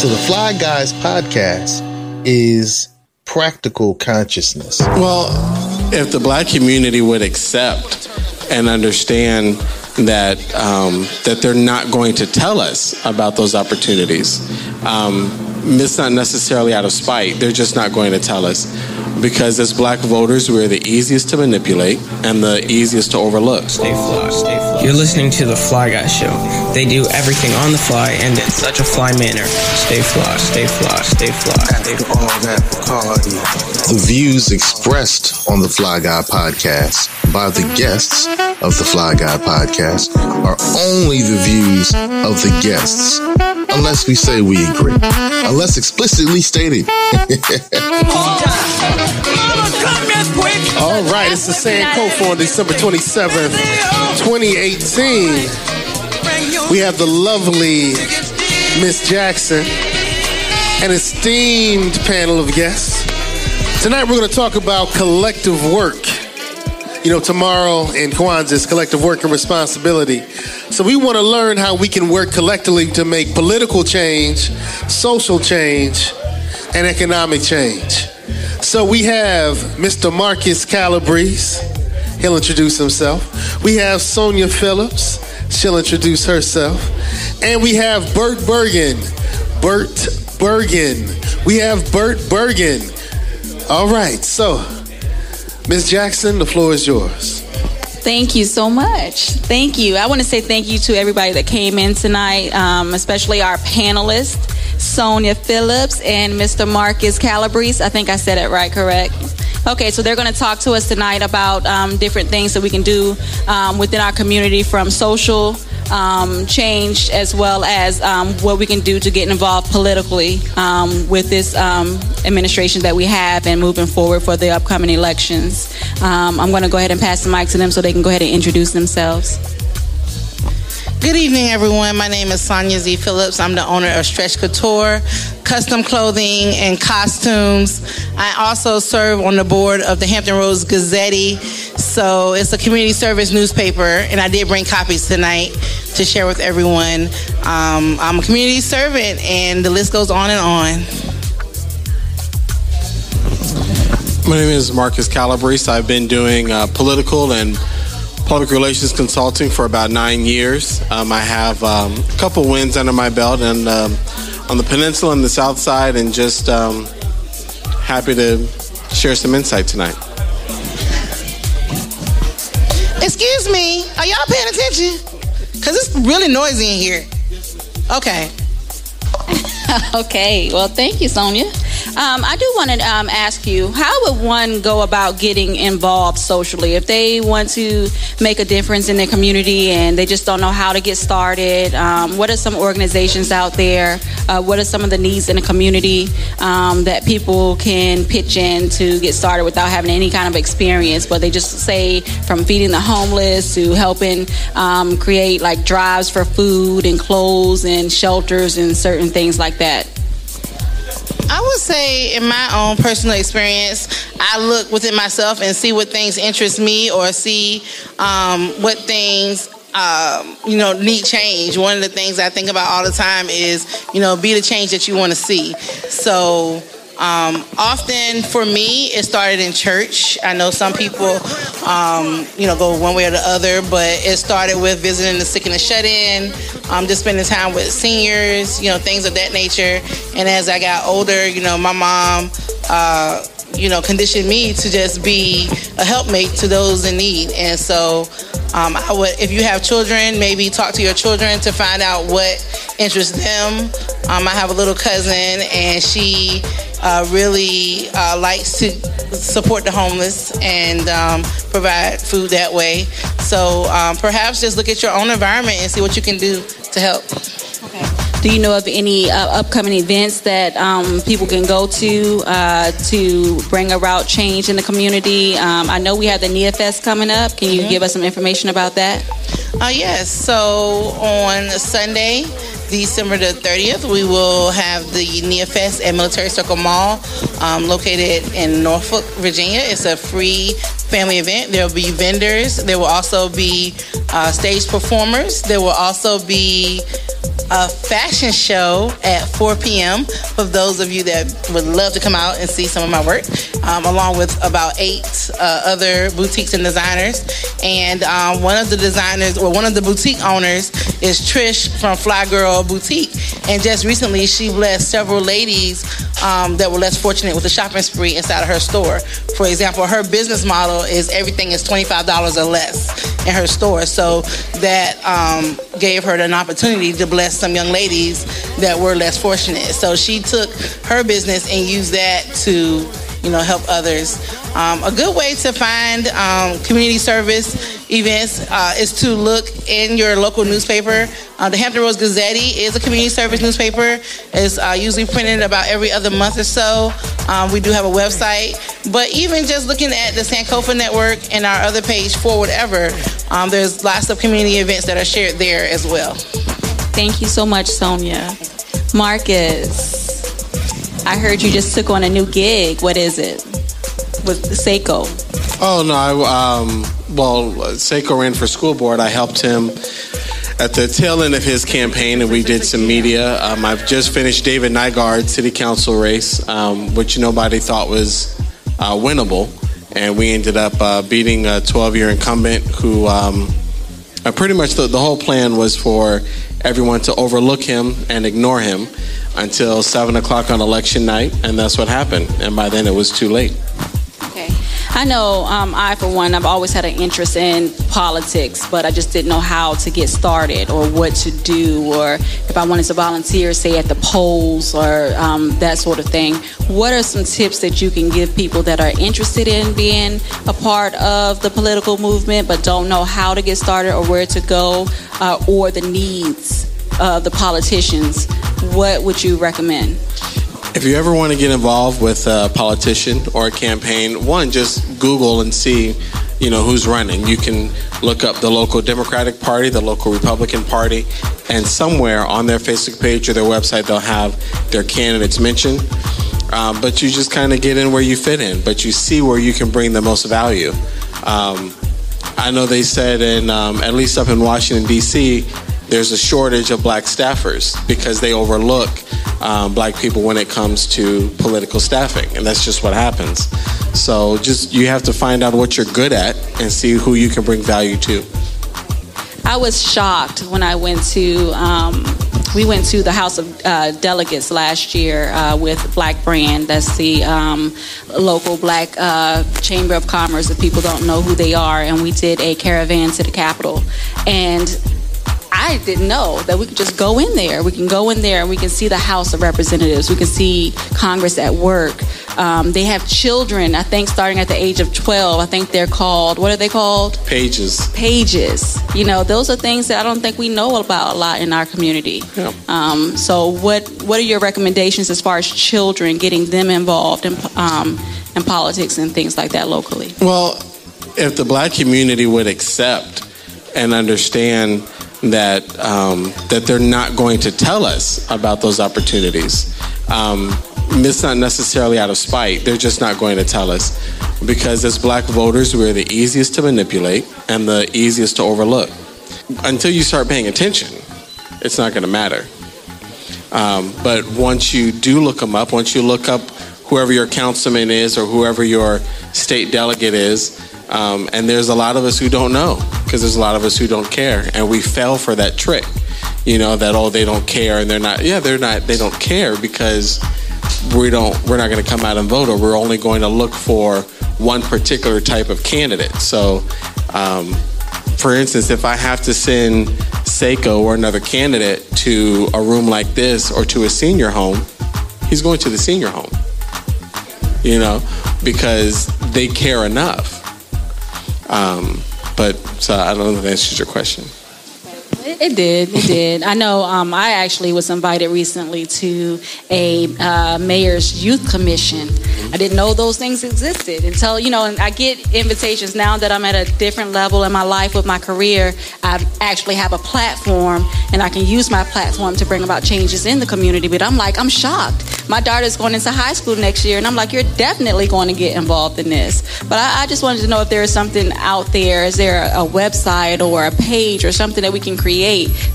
So the Fly Guys podcast is practical consciousness. Well, if the black community would accept and understand that um, that they're not going to tell us about those opportunities. Um, it's not necessarily out of spite. They're just not going to tell us because as black voters, we're the easiest to manipulate and the easiest to overlook. Stay fly, stay fly. You're listening to the Fly Guy Show. They do everything on the fly and in such a fly manner. Stay fly, stay fly, stay fly, stay fly. that party. The views expressed on the Fly Guy podcast by the guests of the Fly Guy podcast are only the views of the guests, unless we say we agree, unless explicitly stated. All right, it's the Sankofa on December 27th, 2018. We have the lovely Miss Jackson, an esteemed panel of guests. Tonight we're going to talk about collective work. You know, tomorrow in Kwanzaa is collective work and responsibility. So we want to learn how we can work collectively to make political change, social change, and economic change. So we have Mr. Marcus Calabrese. He'll introduce himself. We have Sonia Phillips. She'll introduce herself. And we have Bert Bergen. Bert Bergen. We have Bert Bergen. All right, so Ms. Jackson, the floor is yours. Thank you so much. Thank you. I want to say thank you to everybody that came in tonight, um, especially our panelists, Sonia Phillips and Mr. Marcus Calabrese. I think I said it right, correct? Okay, so they're going to talk to us tonight about um, different things that we can do um, within our community from social um, change as well as um, what we can do to get involved politically um, with this um, administration that we have and moving forward for the upcoming elections. Um, I'm going to go ahead and pass the mic to them so they can go ahead and introduce themselves. Good evening, everyone. My name is Sonia Z. Phillips. I'm the owner of Stretch Couture, custom clothing and costumes. I also serve on the board of the Hampton Roads Gazette. So it's a community service newspaper, and I did bring copies tonight to share with everyone. Um, I'm a community servant, and the list goes on and on. My name is Marcus Calabrese. I've been doing uh, political and public relations consulting for about nine years. Um, I have um, a couple wins under my belt and um, on the peninsula and the south side, and just um, happy to share some insight tonight. Excuse me, are y'all paying attention? Because it's really noisy in here. Okay. okay, well, thank you, Sonia. Um, I do want to um, ask you, how would one go about getting involved socially if they want to make a difference in their community and they just don't know how to get started? Um, what are some organizations out there? Uh, what are some of the needs in the community um, that people can pitch in to get started without having any kind of experience? But they just say from feeding the homeless to helping um, create like drives for food and clothes and shelters and certain things like that. I would say, in my own personal experience, I look within myself and see what things interest me or see um, what things. Um, you know, need change. One of the things I think about all the time is, you know, be the change that you want to see. So, um, often for me, it started in church. I know some people, um, you know, go one way or the other, but it started with visiting the sick and the shut in, um, just spending time with seniors, you know, things of that nature. And as I got older, you know, my mom, uh, you know, conditioned me to just be a helpmate to those in need. And so, um, I would, if you have children, maybe talk to your children to find out what interests them. Um, I have a little cousin, and she uh, really uh, likes to support the homeless and um, provide food that way. So um, perhaps just look at your own environment and see what you can do to help. Okay. Do you know of any uh, upcoming events that um, people can go to uh, to bring about change in the community? Um, I know we have the NIA Fest coming up. Can you mm-hmm. give us some information about that? Uh, yes. So on Sunday, December the 30th, we will have the NIA Fest at Military Circle Mall, um, located in Norfolk, Virginia. It's a free family event. There will be vendors. There will also be uh, stage performers. There will also be a fashion show at 4 p.m. for those of you that would love to come out and see some of my work, um, along with about eight uh, other boutiques and designers. And um, one of the designers, or one of the boutique owners, is Trish from Fly Girl Boutique. And just recently, she blessed several ladies um, that were less fortunate with a shopping spree inside of her store. For example, her business model is everything is $25 or less in her store. So that um, gave her an opportunity to bless some young ladies that were less fortunate. So she took her business and used that to you know, help others. Um, a good way to find um, community service events uh, is to look in your local newspaper. Uh, the Hampton Roads Gazette is a community service newspaper. It's uh, usually printed about every other month or so. Um, we do have a website, but even just looking at the Sankofa Network and our other page Forward Ever, um, there's lots of community events that are shared there as well. Thank you so much, Sonia. Marcus. I heard you just took on a new gig. What is it? With Seiko. Oh no, I, um, well, Seiko ran for school board. I helped him at the tail end of his campaign, and we did some media. Um, I've just finished David Nygaard city council race, um, which nobody thought was uh, winnable, and we ended up uh, beating a 12-year incumbent who. Um, uh, pretty much the, the whole plan was for everyone to overlook him and ignore him until 7 o'clock on election night, and that's what happened. And by then it was too late. I know um, I, for one, I've always had an interest in politics, but I just didn't know how to get started or what to do, or if I wanted to volunteer, say at the polls or um, that sort of thing. What are some tips that you can give people that are interested in being a part of the political movement but don't know how to get started or where to go uh, or the needs of the politicians? What would you recommend? If you ever want to get involved with a politician or a campaign, one, just Google and see, you know, who's running. You can look up the local Democratic Party, the local Republican Party, and somewhere on their Facebook page or their website, they'll have their candidates mentioned. Um, but you just kind of get in where you fit in, but you see where you can bring the most value. Um, I know they said in, um, at least up in Washington, D.C., there's a shortage of black staffers because they overlook um, black people when it comes to political staffing, and that's just what happens. So just you have to find out what you're good at and see who you can bring value to. I was shocked when I went to. Um, we went to the House of uh, Delegates last year uh, with Black Brand. That's the um, local Black uh, Chamber of Commerce. If people don't know who they are, and we did a caravan to the Capitol, and I didn't know that we could just go in there. We can go in there and we can see the House of Representatives. We can see Congress at work. Um, they have children, I think, starting at the age of 12. I think they're called, what are they called? Pages. Pages. You know, those are things that I don't think we know about a lot in our community. Yeah. Um, so, what, what are your recommendations as far as children, getting them involved in, um, in politics and things like that locally? Well, if the black community would accept and understand that um, that they're not going to tell us about those opportunities. Um, it's not necessarily out of spite. They're just not going to tell us because as black voters, we're the easiest to manipulate and the easiest to overlook. Until you start paying attention, it's not going to matter. Um, but once you do look them up, once you look up whoever your councilman is or whoever your state delegate is, um, and there's a lot of us who don't know because there's a lot of us who don't care, and we fell for that trick. You know that oh they don't care and they're not yeah they're not they don't care because we don't we're not going to come out and vote or we're only going to look for one particular type of candidate. So, um, for instance, if I have to send Seiko or another candidate to a room like this or to a senior home, he's going to the senior home. You know, because they care enough. Um, but so I don't know if that answers your question. It did. It did. I know. Um, I actually was invited recently to a uh, mayor's youth commission. I didn't know those things existed until you know. And I get invitations now that I'm at a different level in my life with my career. I actually have a platform, and I can use my platform to bring about changes in the community. But I'm like, I'm shocked my daughter's going into high school next year, and I'm like, you're definitely going to get involved in this. But I, I just wanted to know if there is something out there. Is there a, a, website or a page or something that we can create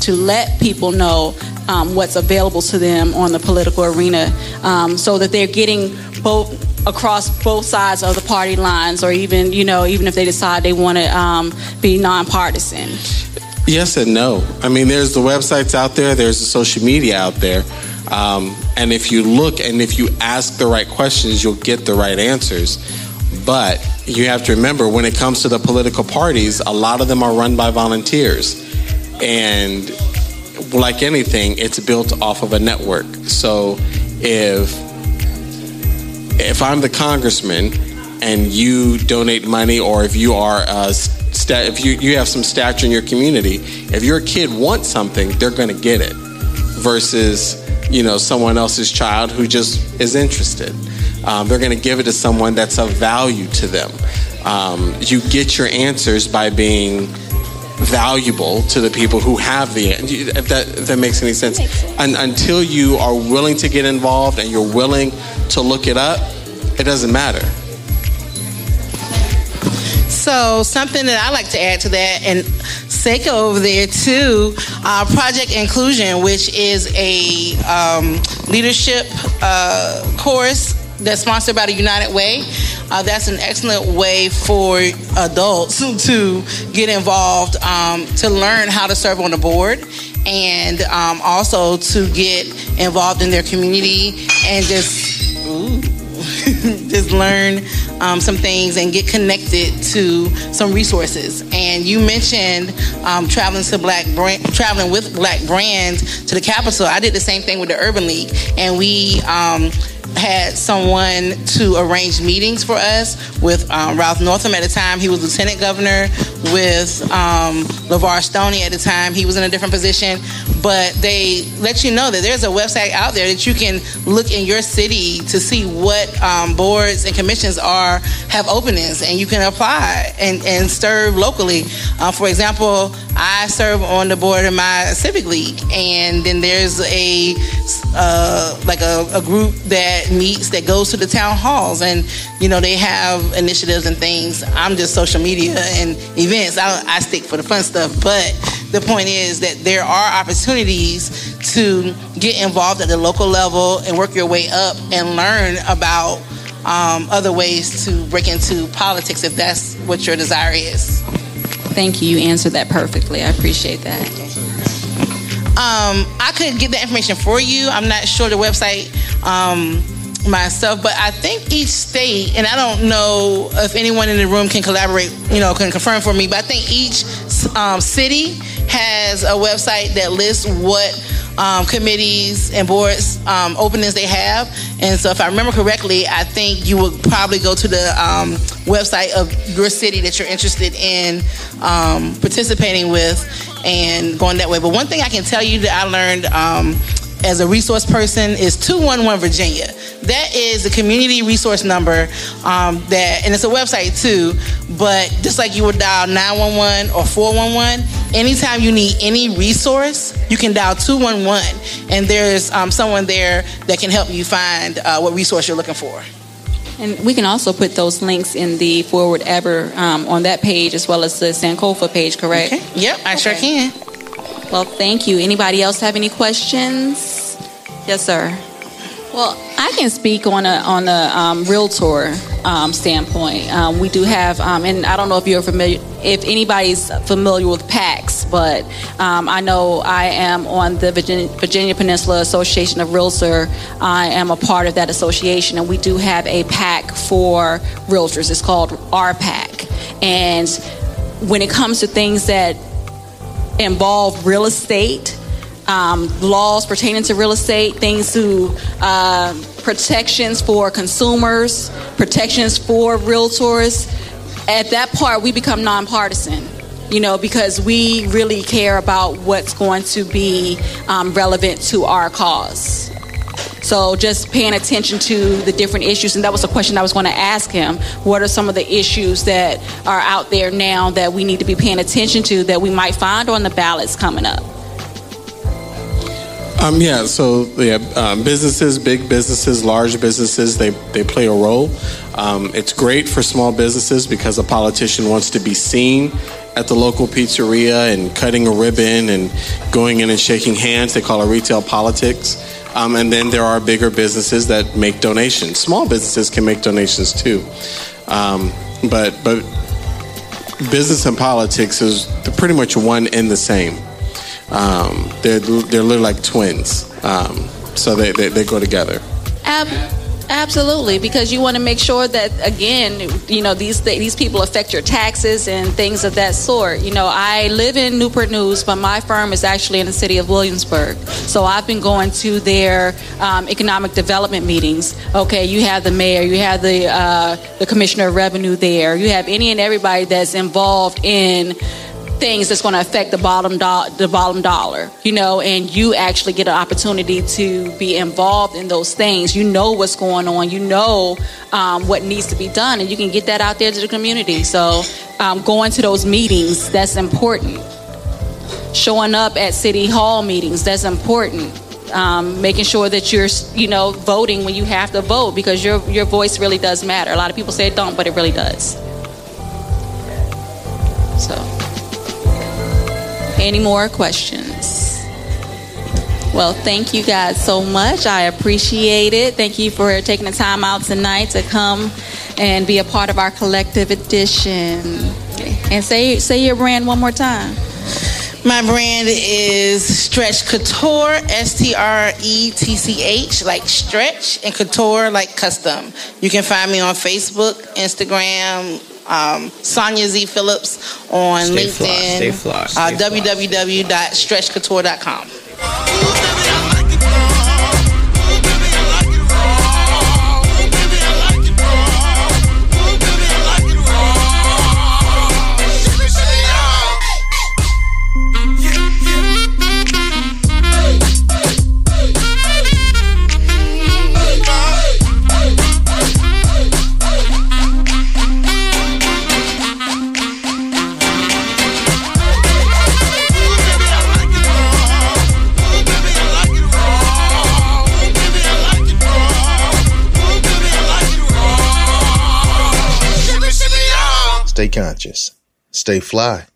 to let people know um, what's available to them on the political arena, um, so that they're getting both across both sides of the party lines, or even you know, even if they decide they want to um, be nonpartisan. Yes and no. I mean, there's the websites out there, there's the social media out there. Um, and if you look and if you ask the right questions, you'll get the right answers. But you have to remember when it comes to the political parties, a lot of them are run by volunteers. And like anything, it's built off of a network. So if if I'm the congressman and you donate money or if you are a stat, if you, you have some stature in your community, if your kid wants something, they're going to get it versus, you know, someone else's child who just is interested. Um, they're going to give it to someone that's of value to them. Um, you get your answers by being valuable to the people who have the if that if that makes any sense. Makes sense. And until you are willing to get involved and you're willing to look it up, it doesn't matter. So something that I like to add to that, and Seika over there too, uh, Project Inclusion, which is a um, leadership uh, course that's sponsored by the United Way. Uh, that's an excellent way for adults to get involved, um, to learn how to serve on the board, and um, also to get involved in their community and just. Ooh just learn um, some things and get connected to some resources. And you mentioned um, traveling to Black brand, traveling with Black brands to the Capitol. I did the same thing with the Urban League, and we. Um, had someone to arrange meetings for us with um, Ralph Northam at the time. He was lieutenant governor with um, LeVar Stoney at the time. He was in a different position. But they let you know that there's a website out there that you can look in your city to see what um, boards and commissions are have openings, and you can apply and, and serve locally. Uh, for example, I serve on the board of my civic league, and then there's a uh, like a, a, group that meets that goes to the town halls, and you know they have initiatives and things. I'm just social media and events. I, I stick for the fun stuff, but the point is that there are opportunities to get involved at the local level and work your way up and learn about um, other ways to break into politics if that's what your desire is. Thank you. You answered that perfectly. I appreciate that. Um, I could get that information for you. I'm not sure the website um, myself, but I think each state, and I don't know if anyone in the room can collaborate, you know, can confirm for me, but I think each um, city has a website that lists what um, committees and boards um, openings they have. And so, if I remember correctly, I think you would probably go to the um, website of your city that you're interested in um, participating with and going that way. But one thing I can tell you that I learned um, as a resource person is 211 Virginia. That is the community resource number um, that, and it's a website too. But just like you would dial 911 or 411, anytime you need any resource, you can dial 211, and there's um, someone there that can help you find uh, what resource you're looking for. And we can also put those links in the Forward Ever um, on that page as well as the Sankofa page, correct? Okay. Yep, I okay. sure can. Well, thank you. Anybody else have any questions? Yes, sir. Well, I can speak on a on a um, realtor um, standpoint. Um, we do have, um, and I don't know if you're familiar, if anybody's familiar with PACs, but um, I know I am on the Virginia, Virginia, Peninsula Association of Realtor. I am a part of that association, and we do have a PAC for realtors. It's called RPAC, and when it comes to things that involve real estate, um, laws pertaining to real estate, things to uh, protections for consumers, protections for realtors. At that part, we become nonpartisan. You know, because we really care about what's going to be um, relevant to our cause. So just paying attention to the different issues, and that was a question I was going to ask him. What are some of the issues that are out there now that we need to be paying attention to that we might find on the ballots coming up? Um, yeah, so yeah, um, businesses, big businesses, large businesses, they, they play a role. Um, it's great for small businesses because a politician wants to be seen at the local pizzeria and cutting a ribbon and going in and shaking hands. They call it retail politics. Um, and then there are bigger businesses that make donations. Small businesses can make donations too. Um, but but business and politics is pretty much one and the same. Um, they're they're literally like twins. Um, so they, they, they go together. Ab- Absolutely, because you want to make sure that again, you know, these these people affect your taxes and things of that sort. You know, I live in Newport News, but my firm is actually in the city of Williamsburg. So I've been going to their um, economic development meetings. Okay, you have the mayor, you have the uh, the commissioner of revenue there, you have any and everybody that's involved in things that's going to affect the bottom do- the bottom dollar, you know, and you actually get an opportunity to be involved in those things. You know what's going on, you know um, what needs to be done, and you can get that out there to the community. So, um, going to those meetings that's important. Showing up at city hall meetings that's important. Um, making sure that you're, you know, voting when you have to vote because your your voice really does matter. A lot of people say it don't, but it really does. So. Any more questions? Well, thank you guys so much. I appreciate it. Thank you for taking the time out tonight to come and be a part of our collective edition. And say say your brand one more time. My brand is Stretch Couture, S T R E T C H, like stretch, and couture, like custom. You can find me on Facebook, Instagram, um, Sonia Z Phillips on Stay LinkedIn. Fly, stay fly, uh, stay fly. www.stretchcouture.com. Stay fly.